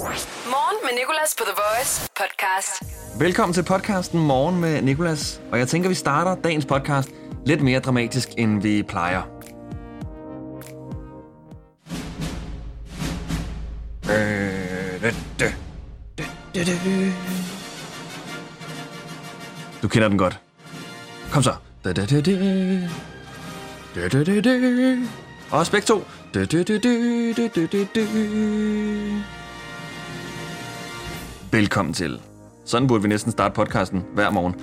Morgen med Nicolas på The Voice podcast. Velkommen til podcasten Morgen med Nicolas. Og jeg tænker, vi starter dagens podcast lidt mere dramatisk, end vi plejer. Du kender den godt. Kom så. Og aspekt 2. Velkommen til. Sådan burde vi næsten starte podcasten hver morgen.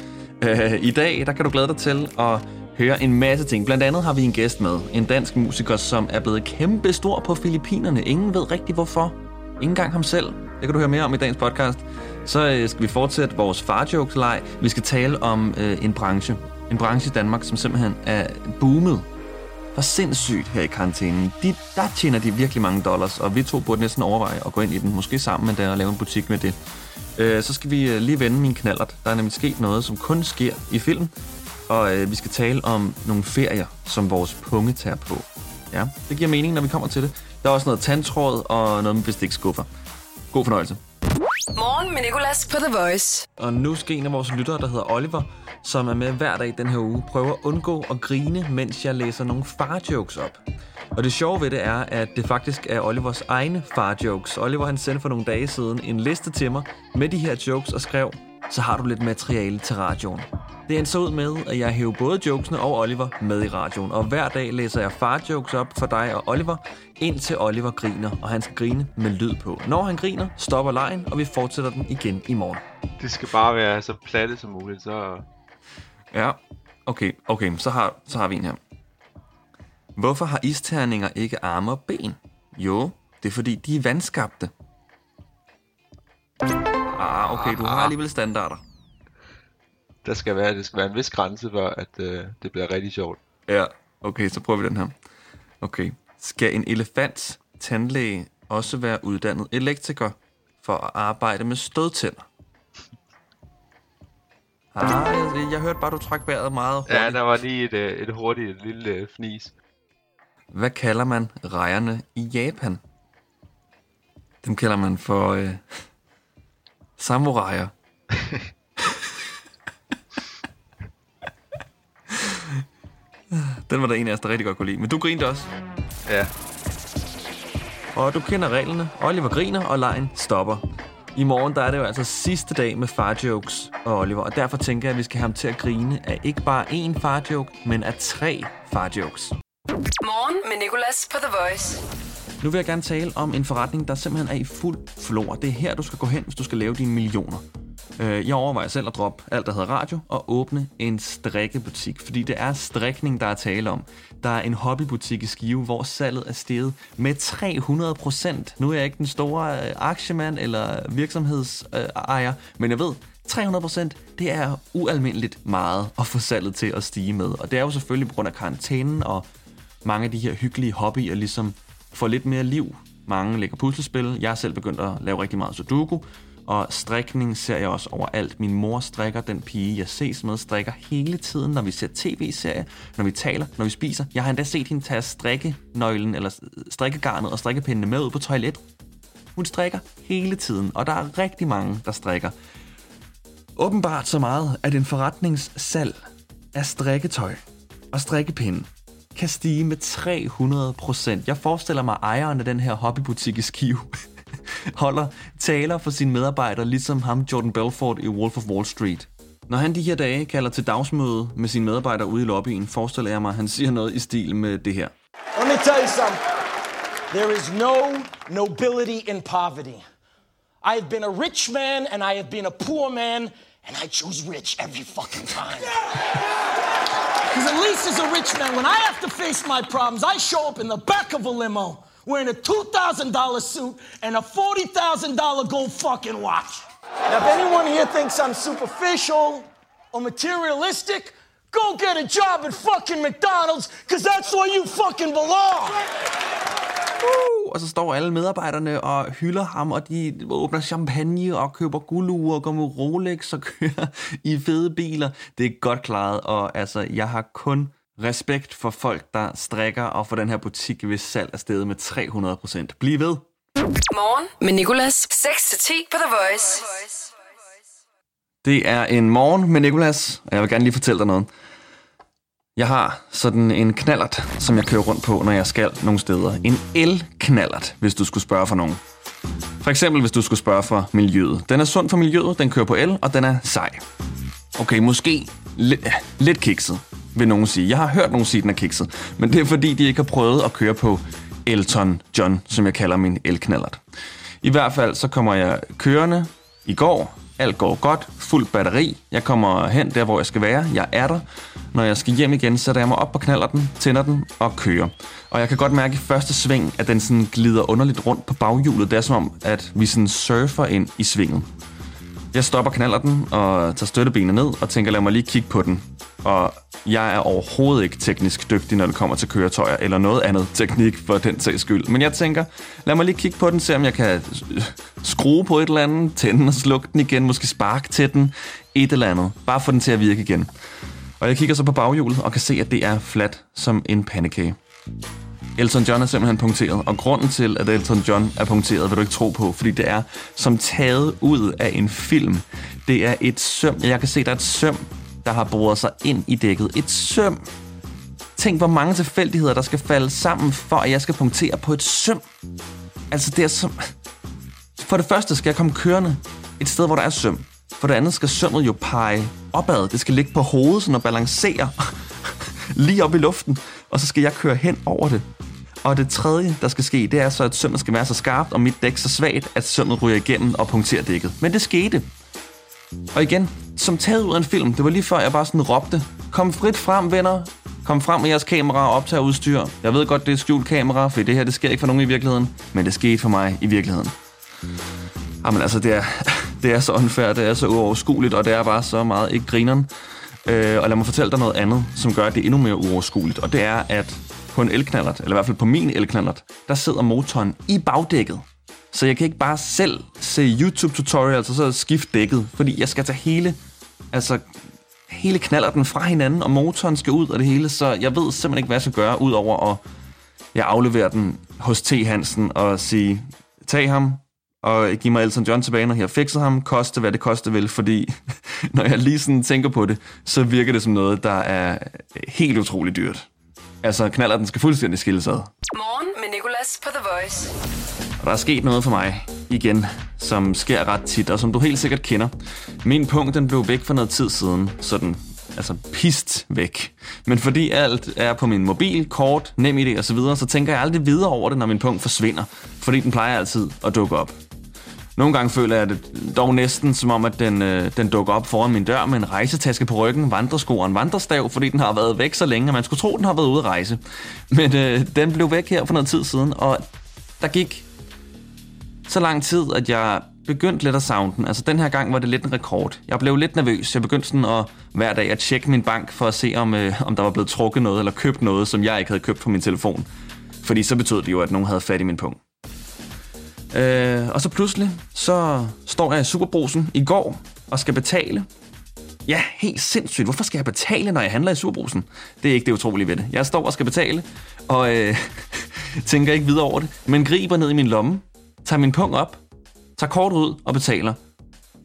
Øh, I dag der kan du glæde dig til at høre en masse ting. Blandt andet har vi en gæst med. En dansk musiker, som er blevet kæmpe stor på Filippinerne. Ingen ved rigtig hvorfor. Ingen gang ham selv. Det kan du høre mere om i dagens podcast. Så øh, skal vi fortsætte vores farjokes-leg. Vi skal tale om øh, en branche. En branche i Danmark, som simpelthen er boomet for sindssygt her i karantænen. De, der tjener de virkelig mange dollars, og vi to burde næsten overveje at gå ind i den, måske sammen med det og lave en butik med det. Øh, så skal vi øh, lige vende min knallert. Der er nemlig sket noget, som kun sker i film, og øh, vi skal tale om nogle ferier, som vores punge tager på. Ja, det giver mening, når vi kommer til det. Der er også noget tandtråd og noget med bestikskuffer. God fornøjelse. Morgen med Nicolas på The Voice. Og nu skal en af vores lyttere, der hedder Oliver, som er med hver dag den her uge, prøve at undgå at grine, mens jeg læser nogle farjokes op. Og det sjove ved det er, at det faktisk er Olivers egne farjokes. Oliver han sendte for nogle dage siden en liste til mig med de her jokes og skrev, så har du lidt materiale til radioen. Det endte så ud med, at jeg hæver både jokesene og Oliver med i radioen, og hver dag læser jeg farjokes op for dig og Oliver, indtil Oliver griner, og han skal grine med lyd på. Når han griner, stopper lejen, og vi fortsætter den igen i morgen. Det skal bare være så platte som muligt, så... Ja, okay, okay, så har, så har vi en her. Hvorfor har isterninger ikke arme og ben? Jo, det er fordi, de er vandskabte. Ah, okay, du har alligevel standarder. Der skal være, det skal være en vis grænse for, at øh, det bliver rigtig sjovt. Ja, okay, så prøver vi den her. Okay. Skal en elefants tandlæge også være uddannet elektriker for at arbejde med stødtænder? Ah, jeg, jeg hørte bare, du trak vejret meget hurtigt. Ja, der var lige et, øh, et hurtigt lille øh, fnis. Hvad kalder man rejerne i Japan? Dem kalder man for øh, samuraier. Den var der en af os, der rigtig godt kunne lide. Men du grinte også. Ja, Og du kender reglerne. Oliver griner, og lejen stopper. I morgen der er det jo altså sidste dag med farjokes og Oliver, og derfor tænker jeg, at vi skal have ham til at grine af ikke bare én farjoke, men af tre farjokes. Morgen med Nicolas på The Voice. Nu vil jeg gerne tale om en forretning, der simpelthen er i fuld flor. Det er her, du skal gå hen, hvis du skal lave dine millioner. Øh, jeg overvejer selv at droppe alt, der hedder radio, og åbne en strikkebutik, fordi det er strikning, der er tale om. Der er en hobbybutik i Skive, hvor salget er steget med 300 procent. Nu er jeg ikke den store øh, aktiemand eller virksomhedsejer, men jeg ved, 300 procent, det er ualmindeligt meget at få salget til at stige med. Og det er jo selvfølgelig på grund af karantænen og mange af de her hyggelige hobbyer ligesom får lidt mere liv. Mange lægger puslespil. Jeg er selv begyndt at lave rigtig meget sudoku. Og strikning ser jeg også overalt. Min mor strikker, den pige, jeg ses med, strikker hele tiden, når vi ser tv-serier, når vi taler, når vi spiser. Jeg har endda set hende tage strikkenøglen, eller strikkegarnet og strikkepindene med ud på toilet. Hun strikker hele tiden, og der er rigtig mange, der strikker. Åbenbart så meget, at en forretningssalg af strikketøj og strikkepinde kan stige med 300 procent. Jeg forestiller mig, at ejeren af den her hobbybutik i Skive holder taler for sine medarbejdere, ligesom ham Jordan Belfort i Wolf of Wall Street. Når han de her dage kalder til dagsmøde med sine medarbejdere ude i lobbyen, forestiller jeg mig, at han siger noget i stil med det her. Let me tell you something. There is no nobility in poverty. I have been a rich man and I have been a poor man, and I choose rich every fucking time. Because at least as a rich man, when I have to face my problems, I show up in the back of a limo wearing a $2,000 suit and a $40,000 gold fucking watch. Now, if anyone here thinks I'm superficial or materialistic, go get a job at fucking McDonald's, because that's where you fucking belong. Uh, og så står alle medarbejderne og hylder ham, og de åbner champagne og køber guldure og går med Rolex og kører i fede biler. Det er godt klaret, og altså, jeg har kun respekt for folk, der strikker, og for den her butik, hvis salg er steget med 300 procent. Bliv ved! Morgen med Nicolas. 6-10 på The Voice. Det er en morgen med Nikolas, og jeg vil gerne lige fortælle dig noget. Jeg har sådan en knallert, som jeg kører rundt på, når jeg skal nogle steder. En el-knallert, hvis du skulle spørge for nogen. For eksempel, hvis du skulle spørge for miljøet. Den er sund for miljøet, den kører på el, og den er sej. Okay, måske lidt, lidt kikset, vil nogen sige. Jeg har hørt nogen sige, at den er kikset, men det er fordi, de ikke har prøvet at køre på Elton John, som jeg kalder min elknallert. I hvert fald så kommer jeg kørende i går. Alt går godt. Fuld batteri. Jeg kommer hen der, hvor jeg skal være. Jeg er der. Når jeg skal hjem igen, sætter jeg mig op på knaller den, tænder den og kører. Og jeg kan godt mærke i første sving, at den sådan glider underligt rundt på baghjulet. Det er som om, at vi sådan surfer ind i svinget. Jeg stopper knaller den og tager støttebenet ned og tænker, lad mig lige kigge på den. Og jeg er overhovedet ikke teknisk dygtig, når det kommer til køretøjer eller noget andet teknik for den sags skyld. Men jeg tænker, lad mig lige kigge på den, se om jeg kan øh, skrue på et eller andet, tænde og slukke den igen, måske sparke til den, et eller andet. Bare få den til at virke igen. Og jeg kigger så på baghjulet og kan se, at det er fladt som en pandekage. Elton John er simpelthen punkteret, og grunden til, at Elton John er punkteret, vil du ikke tro på, fordi det er som taget ud af en film. Det er et søm. Jeg kan se, der er et søm, der har boret sig ind i dækket. Et søm. Tænk, hvor mange tilfældigheder, der skal falde sammen, for at jeg skal punktere på et søm. Altså, det er som... For det første skal jeg komme kørende et sted, hvor der er søm. For det andet skal sømmet jo pege opad. Det skal ligge på hovedet, sådan og balancere lige op i luften. Og så skal jeg køre hen over det. Og det tredje, der skal ske, det er så, at sømmet skal være så skarpt, og mit dæk så svagt, at sømmet ryger igennem og punkterer dækket. Men det skete. Og igen, som taget ud af en film, det var lige før, jeg bare sådan råbte, kom frit frem, venner. Kom frem med jeres kamera og optag udstyr. Jeg ved godt, det er skjult kamera, for det her, det sker ikke for nogen i virkeligheden. Men det skete for mig i virkeligheden. Jamen altså, det er, det er så unfair, det er så uoverskueligt, og det er bare så meget ikke grineren. Øh, og lad mig fortælle dig noget andet, som gør, at det er endnu mere uoverskueligt. Og det er, at på en elknallert, eller i hvert fald på min elknallert, der sidder motoren i bagdækket. Så jeg kan ikke bare selv se YouTube-tutorials og så skifte dækket, fordi jeg skal tage hele, altså hele knallerten fra hinanden, og motoren skal ud og det hele, så jeg ved simpelthen ikke, hvad jeg skal gøre, udover at jeg afleverer den hos T. Hansen og sige, tag ham, og give mig Elton John tilbage, når jeg har fikset ham, koste hvad det koste vil, fordi når jeg lige sådan tænker på det, så virker det som noget, der er helt utroligt dyrt. Altså, knaller den skal fuldstændig skilles ad. Morgen med Nicolas på The Voice. Og der er sket noget for mig igen, som sker ret tit, og som du helt sikkert kender. Min punkt, den blev væk for noget tid siden, sådan altså pist væk. Men fordi alt er på min mobil, kort, nem idé og så videre, så tænker jeg aldrig videre over det, når min punkt forsvinder. Fordi den plejer altid at dukke op. Nogle gange føler jeg det dog næsten som om, at den, øh, den dukker op foran min dør med en rejsetaske på ryggen, vandresko og en vandrestav, fordi den har været væk så længe, at man skulle tro, at den har været ude at rejse. Men øh, den blev væk her for noget tid siden, og der gik så lang tid, at jeg begyndte lidt at savne den. Altså den her gang var det lidt en rekord. Jeg blev lidt nervøs. Jeg begyndte sådan at hver dag at tjekke min bank for at se, om, øh, om der var blevet trukket noget eller købt noget, som jeg ikke havde købt på min telefon. Fordi så betød det jo, at nogen havde fat i min punkt. Øh, og så pludselig, så står jeg i Superbrusen i går og skal betale. Ja, helt sindssygt. Hvorfor skal jeg betale, når jeg handler i Superbrusen? Det er ikke det utrolige ved det. Jeg står og skal betale, og øh, tænker ikke videre over det, men griber ned i min lomme, tager min pung op, tager kort ud og betaler.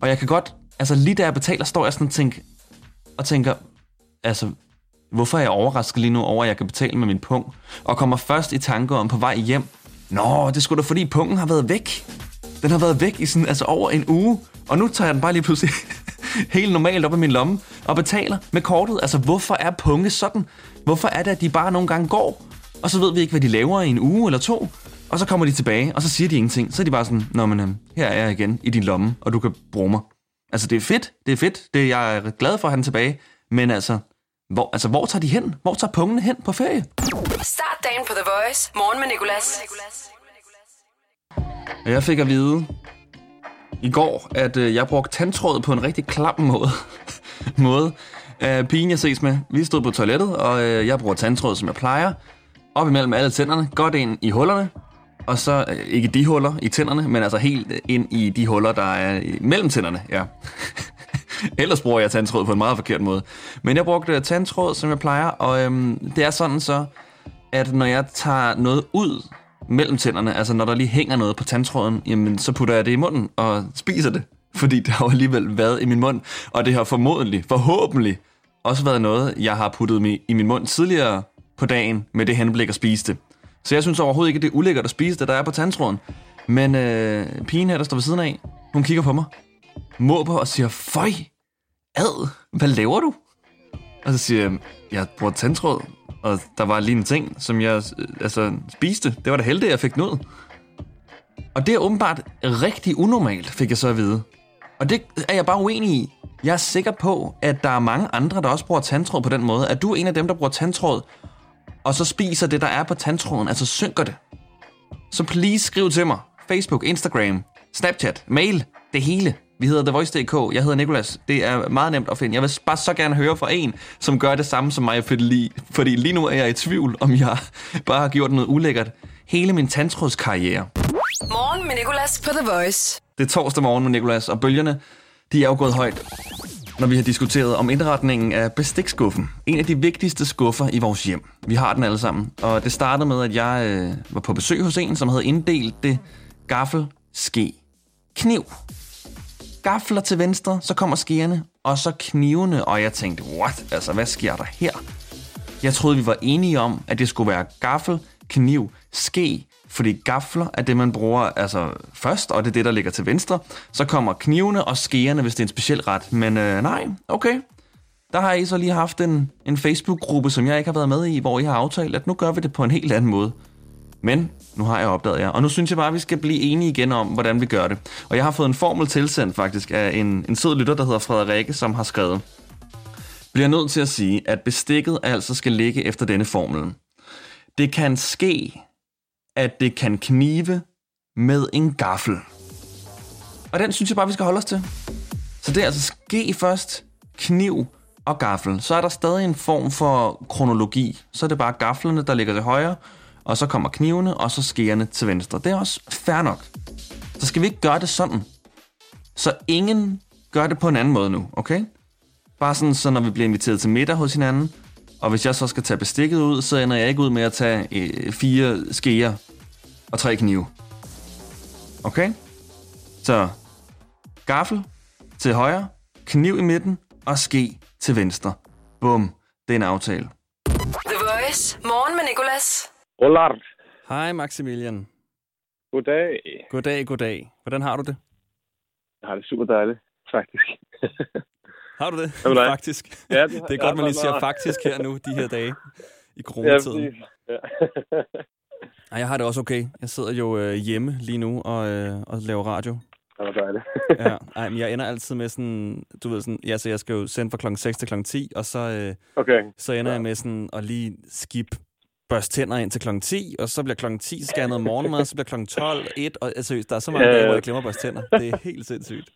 Og jeg kan godt, altså lige da jeg betaler, står jeg sådan og tænker, og tænker, altså, hvorfor er jeg overrasket lige nu over, at jeg kan betale med min pung? Og kommer først i tanke om på vej hjem, Nå, det skulle da fordi pungen har været væk. Den har været væk i sådan, altså over en uge. Og nu tager jeg den bare lige pludselig helt normalt op i min lomme og betaler med kortet. Altså, hvorfor er punge sådan? Hvorfor er det, at de bare nogle gange går? Og så ved vi ikke, hvad de laver i en uge eller to. Og så kommer de tilbage, og så siger de ingenting. Så er de bare sådan, Nå, men øhm, her er jeg igen i din lomme, og du kan bruge mig. Altså, det er fedt. Det er fedt. Det, jeg er glad for at have den tilbage. Men altså, hvor, altså, hvor tager de hen? Hvor tager pungene hen på ferie? Start dagen på The Voice. Morgen med Nicolas. Jeg fik at vide i går, at øh, jeg brugte tandtråd på en rigtig klam måde. måde. Uh, pigen, jeg ses med, vi stod på toilettet, og øh, jeg bruger tandtråd, som jeg plejer. Op imellem alle tænderne, godt ind i hullerne. Og så, øh, ikke de huller i tænderne, men altså helt ind i de huller, der er mellem tænderne, ja. Ellers bruger jeg tandtråd på en meget forkert måde. Men jeg brugte tandtråd, som jeg plejer, og øhm, det er sådan så, at når jeg tager noget ud mellem tænderne, altså når der lige hænger noget på tandtråden, jamen så putter jeg det i munden og spiser det. Fordi det har jo alligevel været i min mund, og det har formodentlig, forhåbentlig, også været noget, jeg har puttet mig i min mund tidligere på dagen med det henblik at spise det. Så jeg synes overhovedet ikke, det er ulækkert at spise det, der er på tandtråden. Men øh, pigen her, der står ved siden af, hun kigger på mig, måber og siger, Føj, ad, hvad laver du? Og så siger jeg, jeg bruger tandtråd, og der var lige en ting, som jeg øh, altså, spiste. Det var da heldigt, jeg fik noget. Og det er åbenbart rigtig unormalt, fik jeg så at vide. Og det er jeg bare uenig i. Jeg er sikker på, at der er mange andre, der også bruger tandtråd på den måde. At du er en af dem, der bruger tandtråd, og så spiser det, der er på tandtråden, altså synker det. Så please skriv til mig. Facebook, Instagram, Snapchat, mail, det hele. Vi hedder The Voice.dk. Jeg hedder Nikolas. Det er meget nemt at finde. Jeg vil bare så gerne høre fra en, som gør det samme som mig, fordi lige, fordi lige nu er jeg i tvivl, om jeg bare har gjort noget ulækkert hele min tandtrådskarriere. Morgen med Nicolas på The Voice. Det er torsdag morgen med Nikolas, og bølgerne, de er jo gået højt, når vi har diskuteret om indretningen af bestikskuffen. En af de vigtigste skuffer i vores hjem. Vi har den alle sammen. Og det startede med, at jeg øh, var på besøg hos en, som havde inddelt det gaffel, ske, kniv. Gafler til venstre, så kommer skærene, og så knivene, og jeg tænkte, what? Altså, hvad sker der her? Jeg troede, vi var enige om, at det skulle være gaffel, kniv, ske, fordi gafler er det, man bruger altså først, og det er det, der ligger til venstre. Så kommer knivene og skeerne, hvis det er en speciel ret. Men øh, nej, okay. Der har I så lige haft en, en Facebook-gruppe, som jeg ikke har været med i, hvor I har aftalt, at nu gør vi det på en helt anden måde. Men nu har jeg opdaget jer, og nu synes jeg bare, at vi skal blive enige igen om, hvordan vi gør det. Og jeg har fået en formel tilsendt faktisk af en, en sød lytter, der hedder Frederikke, som har skrevet. Bliver nødt til at sige, at bestikket altså skal ligge efter denne formel. Det kan ske, at det kan knive med en gaffel. Og den synes jeg bare, vi skal holde os til. Så det er altså ske først, kniv og gaffel. Så er der stadig en form for kronologi. Så er det bare gaflerne, der ligger til højre, og så kommer knivene, og så skærene til venstre. Det er også fair nok. Så skal vi ikke gøre det sådan. Så ingen gør det på en anden måde nu, okay? Bare sådan, så når vi bliver inviteret til middag hos hinanden, og hvis jeg så skal tage bestikket ud, så ender jeg ikke ud med at tage øh, fire skeer og tre knive. Okay? Så gaffel til højre, kniv i midten og ske til venstre. Bum. Det er en aftale. The Voice. Morgen med Nicolas. Roland, Hej Maximilian. goddag. Goddag, goddag. Hvordan har du det? Jeg har det super dejligt, faktisk. Har du det? Dig? Faktisk. Ja, det- det er ja, godt, man lige siger faktisk her nu, de her dage i ja, coronatiden. ja. Ej, jeg har det også okay. Jeg sidder jo øh, hjemme lige nu og, øh, og laver radio. det var dejligt. Ja, ej, men jeg ender altid med sådan, du ved sådan, ja, så jeg skal jo sende fra klokken 6 til klokken 10, og så, øh, Okay. så ender jeg med sådan at lige skip børste tænder ind til klokken 10, og så bliver klokken 10 skal jeg have noget morgenmad, så bliver klokken 12, 1, og altså, der er så mange Ja, dage, ja. hvor jeg glemmer at børste tænder. Det er helt sindssygt.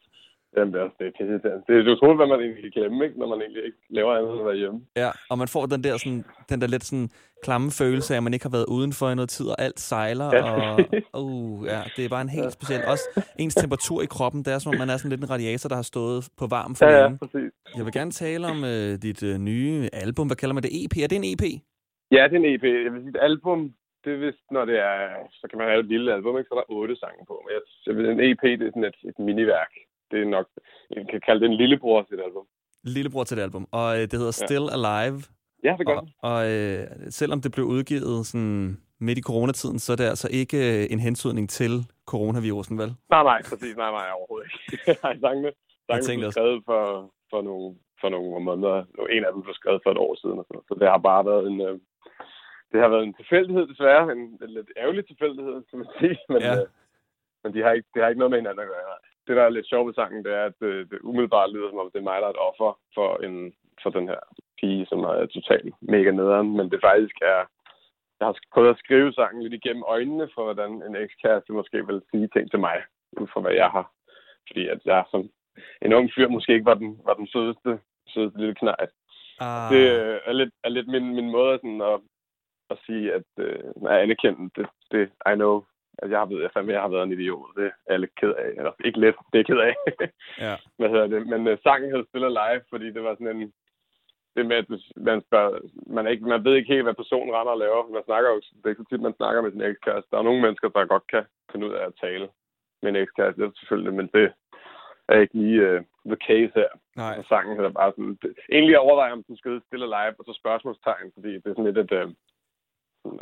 Jamen, det er, det er pisseirriterende. Det er utroligt, hvad man egentlig kan glemme, ikke? når man egentlig ikke laver andet end at være hjemme. Ja, og man får den der, sådan, den der lidt sådan klamme følelse af, at man ikke har været udenfor i noget tid, og alt sejler, Ja. og uh, ja, det er bare en helt speciel. Også ens temperatur i kroppen, det er som om, man er sådan lidt en radiator, der har stået på varm for Ja, ja, præcis. Jeg vil gerne tale om øh, dit øh, nye album. Hvad kalder man det? EP? Er det en EP? Ja, det er en EP. Jeg vil sige, et album, det er vist, når det er, så kan man have et lille album, ikke? så er der otte sange på. Men jeg, jeg vil, en EP, det er sådan et, et miniværk. Det er nok, jeg kan kalde det en lillebror til et album. Lillebror til et album. Og øh, det hedder Ja. Still Alive. Ja, det gør Og, og øh, selvom det blev udgivet sådan midt i coronatiden, så er det altså ikke øh, en hensydning til coronavirusen, vel? Nej, nej, præcis. Nej, nej, overhovedet ikke. nej, sangene, sangene blev skrevet for, for, nogle, for nogle måneder. En af dem blev skrevet for et år siden. Og sådan. Så det har bare været en... Øh, det har været en tilfældighed, desværre. En, en lidt ærgerlig tilfældighed, kan man sige. Men, Ja. øh, men de har ikke, det har ikke noget med hinanden at gøre. Det, der er lidt sjovt ved sangen, det er, at det, det umiddelbart lyder som om, det er mig, der er et offer for, en, for den her pige, som er totalt mega nederen. Men det faktisk er... Jeg har prøvet at skrive sangen lidt igennem øjnene for, hvordan en ekskæreste måske vil sige ting til mig, ud fra hvad jeg har. Fordi at jeg som en ung fyr måske ikke var den, var den sødeste, sødeste lille knæt. Ah, Det øh, er lidt, er lidt min, min måde sådan at, at sige, at øh, at anerkende det, det, I know, at jeg har, ved, jeg, fandme, jeg har været en idiot. Det er jeg lidt ked af. Eller ikke lidt, det er jeg ked af. Ja. Hvad hedder det? Men øh, sangen hed Still Alive, fordi det var sådan en... det med, at man, spørger, man, ikke, man ved ikke helt, hvad personen render og laver. Man snakker jo, det er ikke så tit, man snakker med sin ekskæreste. Der er nogle mennesker, der godt kan finde ud af at tale med en ekskæreste, det er selvfølgelig, men det er ikke lige uh, the case her. Nej. Og sangen er bare sådan... Det, egentlig overvejer om den hedde stille live, og så spørgsmålstegn, fordi det er sådan lidt et... Uh,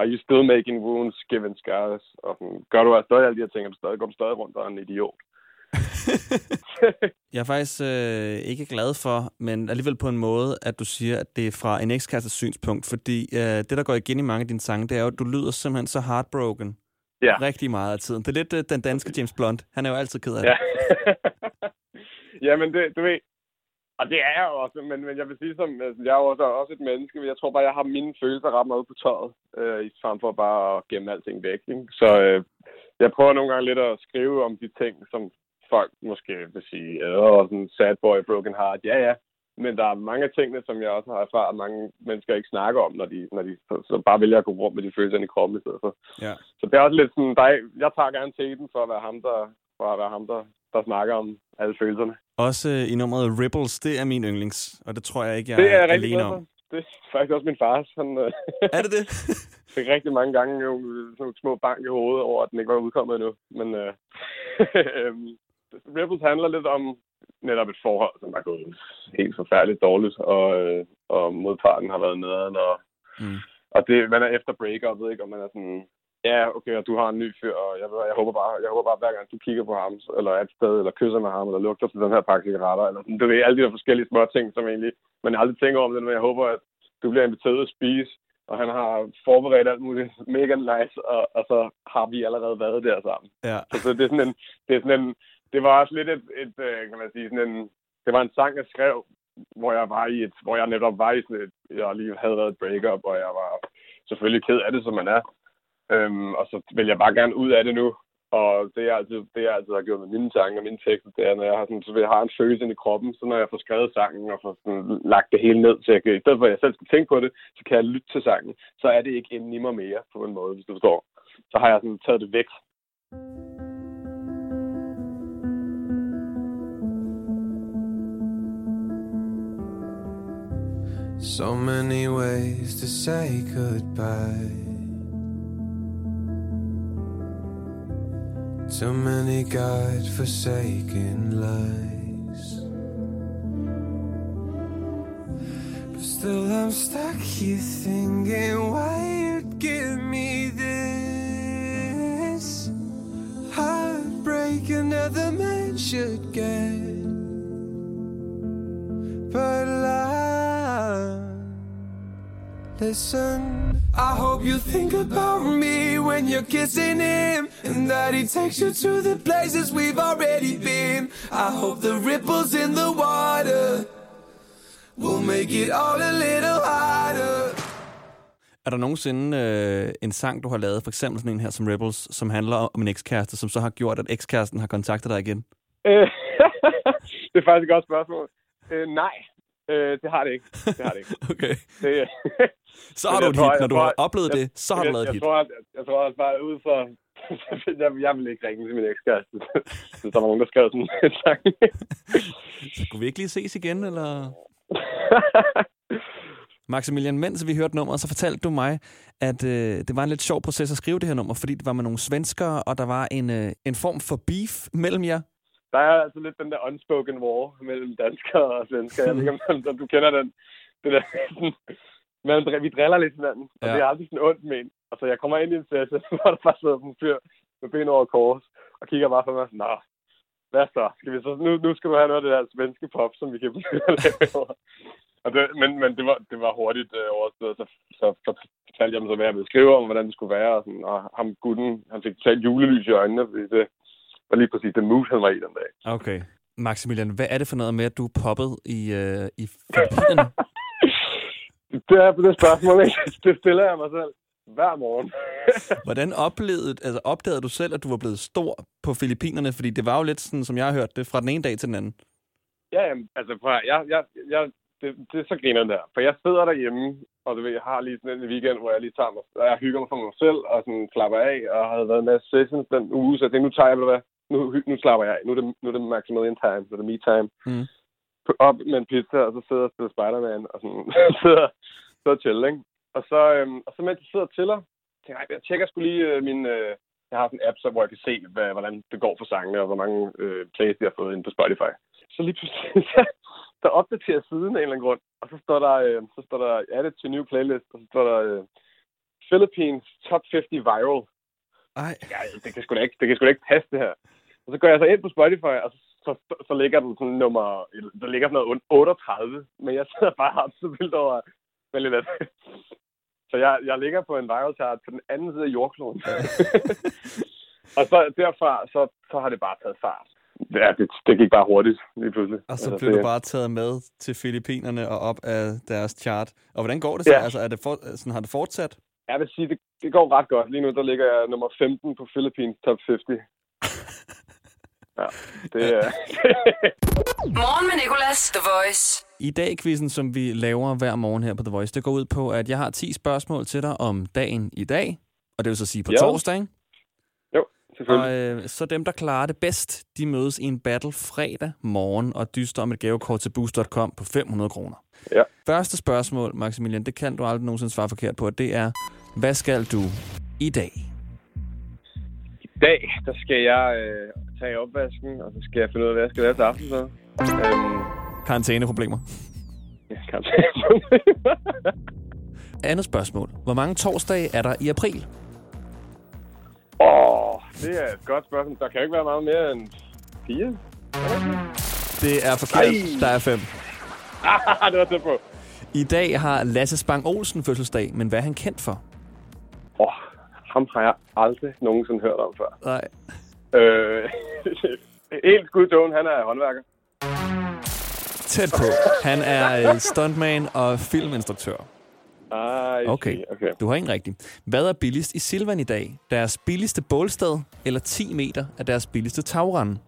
are you still making wounds, given scars? Og sådan, gør du altså stadig alle de her ting, du stadig, går du stadig rundt og er en idiot? Jeg er faktisk øh, ikke glad for, men alligevel på en måde, at du siger, at det er fra en ekskærestes synspunkt, fordi øh, det, der går igen i mange af dine sange, det er jo, at du lyder simpelthen så heartbroken Ja. rigtig meget af tiden. Det er lidt øh, den danske James Blunt. Han er jo altid ked af det. Ja. ja, men det, du ved, og det er jeg også, men, men jeg vil sige, som, altså, jeg er jo også, også et menneske, men jeg tror bare, jeg har mine følelser ret meget på tøjet, øh, i frem for bare at gemme alting væk. Ikke? Så øh, jeg prøver nogle gange lidt at skrive om de ting, som folk måske vil sige, øh, sådan sad boy, broken heart, ja ja, men der er mange af tingene, som jeg også har erfaret, at mange mennesker ikke snakker om, når de, når de så, så bare vælger at gå rundt med de følelser i kroppen i stedet for. Ja. Så det er også lidt sådan, der er, jeg tager gerne teten for at være ham, der, for at være ham, der, der snakker om alle følelserne. Også øh, i nummeret Ripples, det er min yndlings, og det tror jeg ikke, jeg det er er rigtig alene om. Det er faktisk også min fars. Han øh, Er det det? fik rigtig mange gange jo, sådan nogle små bank i hovedet over, at den ikke var udkommet endnu. Men øh, øhm, Rebels handler lidt om netop et forhold, som er gået helt forfærdeligt dårligt, og, øh, og modparten har været nederen, og, Mm. og det, man er efter break-up, ikke? og man er sådan, ja, okay, og du har en ny fyr, og jeg, jeg håber bare, jeg håber bare, hver gang du kigger på ham, eller er et sted, eller kysser med ham, eller lugter til den her pakke cigaretter, eller du ved, alle de der forskellige små ting, som egentlig, man aldrig tænker om det, men jeg håber, at du bliver inviteret at spise, og han har forberedt alt muligt mega nice, og, og så har vi allerede været der sammen. Ja. Så det er sådan en, det er sådan en, det var også lidt et, et, øh, kan man sige, sådan en, det var en sang, jeg skrev, hvor jeg var i et, hvor jeg netop var i sådan et, jeg lige havde været et breakup, og jeg var selvfølgelig ked af det, som man er. Øhm, og så vil jeg bare gerne ud af det nu. Og det jeg altid, det jeg altid har gjort med mine sange og mine tekster, det er, når jeg har, sådan, så jeg har en følelse ind i kroppen, så når jeg får skrevet sangen og får sådan, lagt det hele ned, så jeg kan, i stedet for at jeg selv skal tænke på det, så kan jeg lytte til sangen. Så er det ikke inde i mig mere, på en måde, hvis du forstår. Så har jeg sådan taget det væk So many ways to say goodbye. Too many God forsaken lies. But still, I'm stuck here thinking why you'd give me this heartbreak another man should get. But love, listen. I hope you think about me when you're kissing him, and that he takes you to the places we've already been. I hope the ripples in the water will make it all a little harder. Er der nogensinde øh, en sang, du har lavet, for eksempel sådan en her som Rebels, som handler om en ekskæreste, som så har gjort, at ekskæresten har kontaktet dig igen? Øh, det er faktisk et godt spørgsmål. Øh, nej, øh, det har det ikke. Det har det ikke. Okay. Det, Så har du et tror- hit. Når du tror- har oplevet jeg- det, så har du jeg, lavet et jeg, hit. tror, at, jeg tror også bare ud fra... jeg, jeg vil ikke ringe til min ekskæreste, hvis der var nogen, der skrev sådan en sang. Kunne vi ikke lige ses igen, eller? Maximilian, mens vi hørte nummeret, så fortalte du mig, at øh, det var en lidt sjov proces at skrive det her nummer, fordi det var med nogle svenskere, og der var en, øh, en form for beef mellem jer. Der er altså lidt den der unspoken war mellem danskere og svenskere. Jeg ved ikke, om, om du kender den. Det der, man, vi driller lidt hinanden, og Ja. det er aldrig sådan ondt med en. Altså, jeg kommer ind i en session, hvor der bare sidder en fyr med ben over kors, og kigger bare på mig Nå, hvad så? Skal vi så nu, nu skal du have noget af det der svenske pop, som vi kan lave herovre." og det, men, men det var, det var hurtigt øh, overstået, så, så, så fortalte jeg dem så, hvad jeg ville skrive om, hvordan det skulle være, og, sådan, og ham gutten, han fik totalt julelys i øjnene, fordi det var lige præcis det mood, han var i den dag. Okay. Maximilian, hvad er det for noget med, at du er poppet i, øh, i Filippinerne? Det er det spørgsmål, ikke? Det stiller jeg mig selv hver morgen. Hvordan oplevede, altså opdagede du selv, at du var blevet stor på Filippinerne? Fordi det var jo lidt sådan, som jeg har hørt det, fra den ene dag til den anden. ja, jamen, altså, prøv jeg, jeg, jeg, det, det er så griner der. For jeg sidder derhjemme, og du ved, jeg har lige sådan en weekend, hvor jeg lige tager mig, og jeg hygger mig for mig selv, og sådan slapper af, og har været en masse sessions den uge, så jeg tænkte, nu tager jeg, hvad, nu, nu slapper jeg af. Nu er det, nu er det Maximilian time, er det me time. Mm. Op med en pizza, og så sidder og spiller Spider-Man, og sådan sidder, sidder og chiller, ikke? Og så, øhm, og så mens jeg sidder og chiller, tænker jeg, jeg tjekker sgu lige øh, min... Øh, jeg har sådan en app, så, hvor jeg kan se, hvad, hvordan det går for sangene, og hvor mange øh, plays, de har fået ind på Spotify. Så lige pludselig, så, så opdaterer siden af en eller anden grund, og så står der, øh, så står der added to new playlist, og så står der øh, Philippines top 50 viral. Ej. Ja, det kan sgu da ikke, det kan sgu da ikke passe, det her. Og så går jeg så ind på Spotify, og så, så, så ligger den sådan nummer, der ligger sådan noget 38, men jeg sidder bare og så vildt over, men lidt af det. Så jeg, jeg ligger på en viral chart på den anden side af jordkloden. og så derfra, så, så har det bare taget fart. Ja, det, det gik bare hurtigt lige pludselig. Og så Altså, blev det, du bare taget med til Filippinerne og op af deres chart. Og hvordan går det så? Ja. Altså, er det for, sådan, har det fortsat? Jeg vil sige, det, det går ret godt. Lige nu, der ligger jeg nummer 15 på Philippines top 50. Ja, det er... Morgen med Nicolas, The Voice. I dag quizzen, som vi laver hver morgen her på The Voice, det går ud på, at jeg har 10 spørgsmål til dig om dagen i dag. Og det vil så sige på Ja. torsdag. ikke? jo, Og selvfølgelig. øh, så dem, der klarer det bedst, de mødes i en battle fredag morgen og dyster om et gavekort til boost.com på 500 kroner. Ja. Første spørgsmål, Maximilian, det kan du aldrig nogensinde svare forkert på, og det er, hvad skal du i dag? I dag, der skal jeg øh, tage opvasken, og så skal jeg finde ud af, hvad jeg skal lave til aften. Så. Øhm, Karantæneproblemer. jeg kan Andet spørgsmål. Hvor mange torsdage er der i april? Åh, det er et godt spørgsmål. Der kan jo ikke være meget mere end fire. Det er forkert. Ej. Der er fem. det var tæt på. I dag har Lasse Spang Olsen fødselsdag, men hvad er han kendt for? Åh, ham har jeg aldrig nogensinde hørt om før. Nej. Øh, helt skud til han er håndværker. Tæt på. Han er øh, stuntman og filminstruktør. Ej, Okay. okay. Du har ingen rigtig. Hvad er billigst i Silvan i dag? Deres billigste bålsted eller 10 meter af deres billigste tagrende?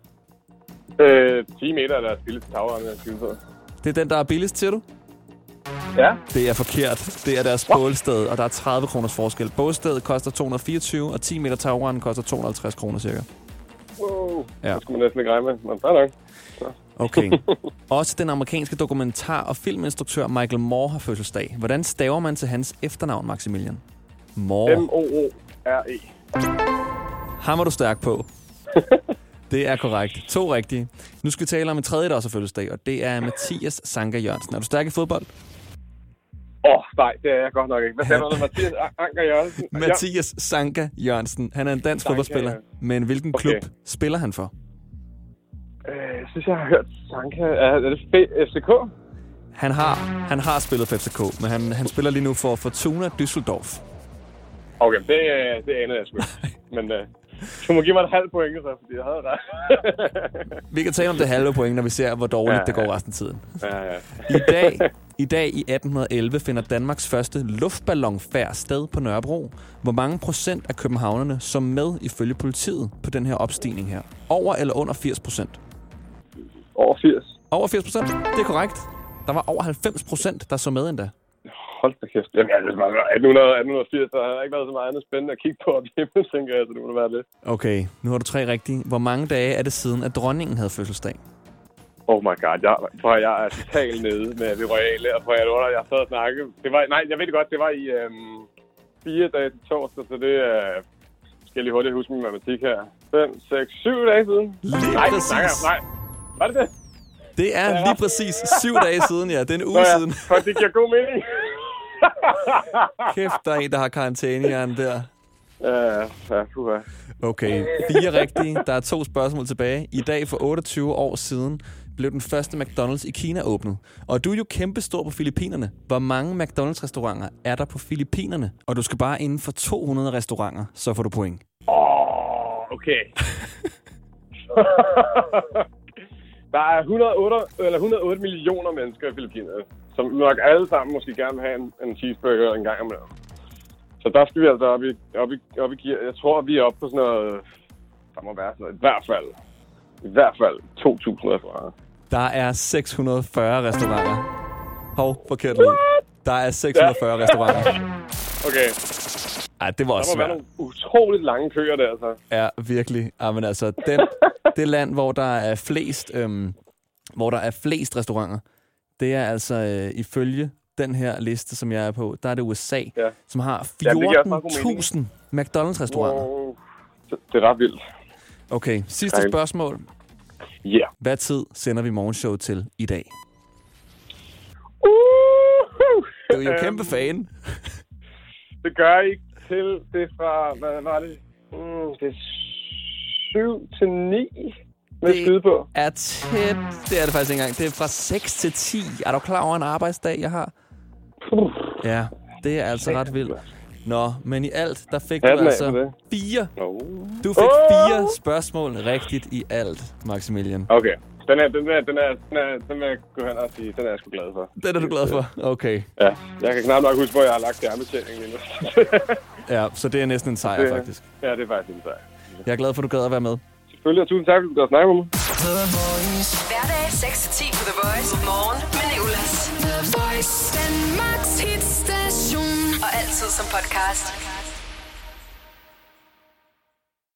Øh, 10 meter er der spillet til tageren, jeg. Det er den, der er billigst, siger du? Ja, Det er forkert. Det er deres bålsted, og der er 30 kroners forskel. Bålstedet koster 224, og 10 meter tagrende koster 250 kroner cirka. Wow. Ja. Det skulle man næsten ikke regne med, men fair nok. Okay. Også den amerikanske dokumentar- og filminstruktør Michael Moore har fødselsdag. Hvordan staver man til hans efternavn, Maximilian? Moore. M-O-O-R-E. Ham er du stærk på. Det er korrekt. To rigtige. Nu skal vi tale om en tredje, der også har fødselsdag, og det er Mathias Sanka Jørgensen. Er du stærk i fodbold? Åh, oh, nej, det er jeg godt nok ikke. Hvad sagde du, Mathias Anker Jørgensen? Mathias Sanka Jørgensen. Han er en dansk Sanka, fodboldspiller. ja. Men hvilken Okay. klub spiller han for? Øh, jeg synes, jeg har hørt Sanka. Er, det FCK? Han har, han har spillet for FCK, men han, han spiller lige nu for Fortuna Düsseldorf. Okay, det, øh, det anede jeg sgu. Men øh, du må give mig et halvt point, så, fordi jeg havde ret. Vi kan tale om det halve point, når vi ser, hvor dårligt Ja, det går ja. resten af tiden. ja, ja. I dag, I dag i 1811 finder Danmarks første luftballonfærd sted på Nørrebro. Hvor mange procent af københavnerne som med ifølge politiet på den her opstigning her? Over eller under 80 procent? Over 80. Over 80 procent? Det er korrekt. Der var over 90 procent, der så med endda. Hold da kæft. Jamen, altså, det var 1800, 1880, der har ikke været så meget andet spændende at kigge på op hjemme, tænker jeg, så det må da være det. Okay, nu har du tre rigtige. Hvor mange dage er det siden, at dronningen havde fødselsdag? Oh my god, jeg, at- jeg er totalt nede med det royale, og prøv at under, jeg sad og snakke. Det var, nej, jeg ved det godt, det var i øhm, fire dage til torsdag, så det er... skal jeg lige hurtigt huske min matematik her. 5, 6, 7 dage siden. Lige nej, præcis. Nej, nej. Var det det? Det er lige præcis syv dage siden, ja. Det er en uge ja, siden. for det giver god mening. Kæft, der er en, der har karantænehjern der. Ja, ja. Okay, fire rigtige. Der er to spørgsmål tilbage. I dag for 28 år siden blev den første McDonald's i Kina åbnet. Og du er jo kæmpe stor på Filippinerne. Hvor mange McDonald's-restauranter er der på Filippinerne? Og du skal bare inden for 200 restauranter, så får du point. Åh, oh, okay. Der er 108, eller 108 millioner mennesker i Filippinerne, som nok alle sammen måske gerne vil have en, en cheeseburger en gang om dagen. Så der skal vi altså op i, op i, op i gear. Jeg tror, vi er oppe på sådan noget... Der må være sådan noget, i hvert fald... I hvert fald 2.000 restauranter. Der er 640 restauranter. Hov, forkert lyd. Der er 640 restauranter. Okay, Ej, det var der også må være svært. nogle utroligt lange køer der, altså. Ja, virkelig. Ja, men altså, den, det land, hvor der er flest øhm, hvor der er flest restauranter, det er altså øh, ifølge den her liste, som jeg er på, der er det USA, Ja. som har Ja, det giver også meget god mening. 14.000 McDonald's-restauranter. Wow. Det, det er ret vildt. Okay, sidste Dejligt. spørgsmål. Ja. Yeah. Hvad tid sender vi morgenshow til i dag? Uh! Du er jo kæmpe fan. Det gør I til, det fra, hvad var det? Mm, det er 7 til 9 med Det- skyde på. Er tæt. Det er det faktisk ikke engang. Det er fra 6 til 10. Er du klar over en arbejdsdag, jeg har? Puh. Ja, det er altså ret vildt. Nå, men i alt, der fik du Hatten altså fire. Oh. Du fik Åh! fire spørgsmål rigtigt i alt, Maximilian. Okay. Den er, den er, den er, den er, den jeg gå hen og sige, den er jeg sgu glad for. Den er du glad for? Okay. Ja, jeg kan knap nok huske, hvor jeg har lagt skærmbetjeningen lige nu. Ja, så det er næsten en sejr, Det- faktisk. ja, det er faktisk en sejr. Jeg er glad for, at du gad at være med. Selvfølgelig, og tusind tak, fordi du har snakket med mig. Hverdag 6-10 på The Voice. Morgen med Nicolas. The Voice, Danmarks hitstation. Og altid som podcast.